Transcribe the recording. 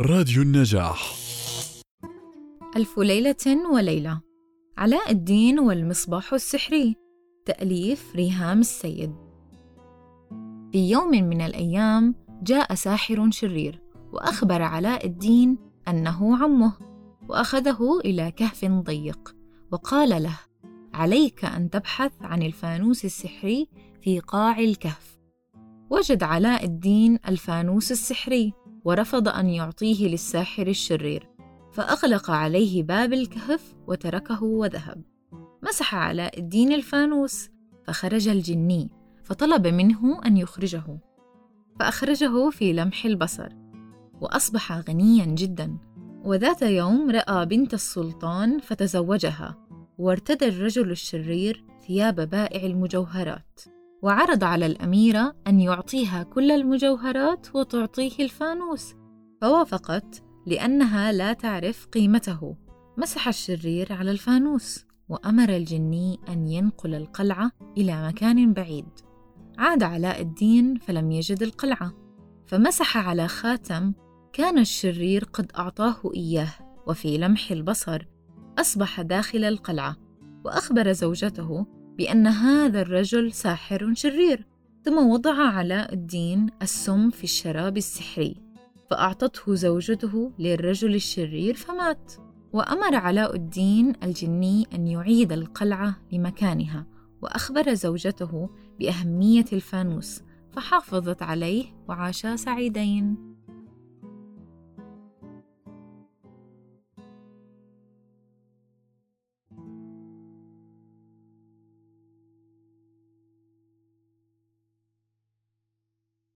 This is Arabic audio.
راديو النجاح. ألف ليلة وليلة. علاء الدين والمصباح السحري. تأليف ريهام السيد. في يوم من الأيام جاء ساحر شرير وأخبر علاء الدين أنه عمه وأخذه إلى كهف ضيق وقال له عليك أن تبحث عن الفانوس السحري في قاع الكهف. وجد علاء الدين الفانوس السحري. ورفض أن يعطيه للساحر الشرير فأغلق عليه باب الكهف وتركه وذهب. مسح علاء الدين الفانوس فخرج الجني فطلب منه أن يخرجه. فأخرجه في لمح البصر وأصبح غنيا جدا. وذات يوم رأى بنت السلطان فتزوجها وارتدى الرجل الشرير ثياب بائع المجوهرات. وعرض على الأميرة أن يعطيها كل المجوهرات وتعطيه الفانوس. فوافقت لأنها لا تعرف قيمته. مسح الشرير على الفانوس وأمر الجني أن ينقل القلعة إلى مكان بعيد. عاد علاء الدين فلم يجد القلعة. فمسح على خاتم كان الشرير قد أعطاه إياه وفي لمح البصر أصبح داخل القلعة وأخبر زوجته بأن هذا الرجل ساحر شرير ثم وضع علاء الدين السم في الشراب السحري فأعطته زوجته للرجل الشرير فمات. وأمر علاء الدين الجني أن يعيد القلعة لمكانها وأخبر زوجته بأهمية الفانوس فحافظت عليه وعاشا سعيدين.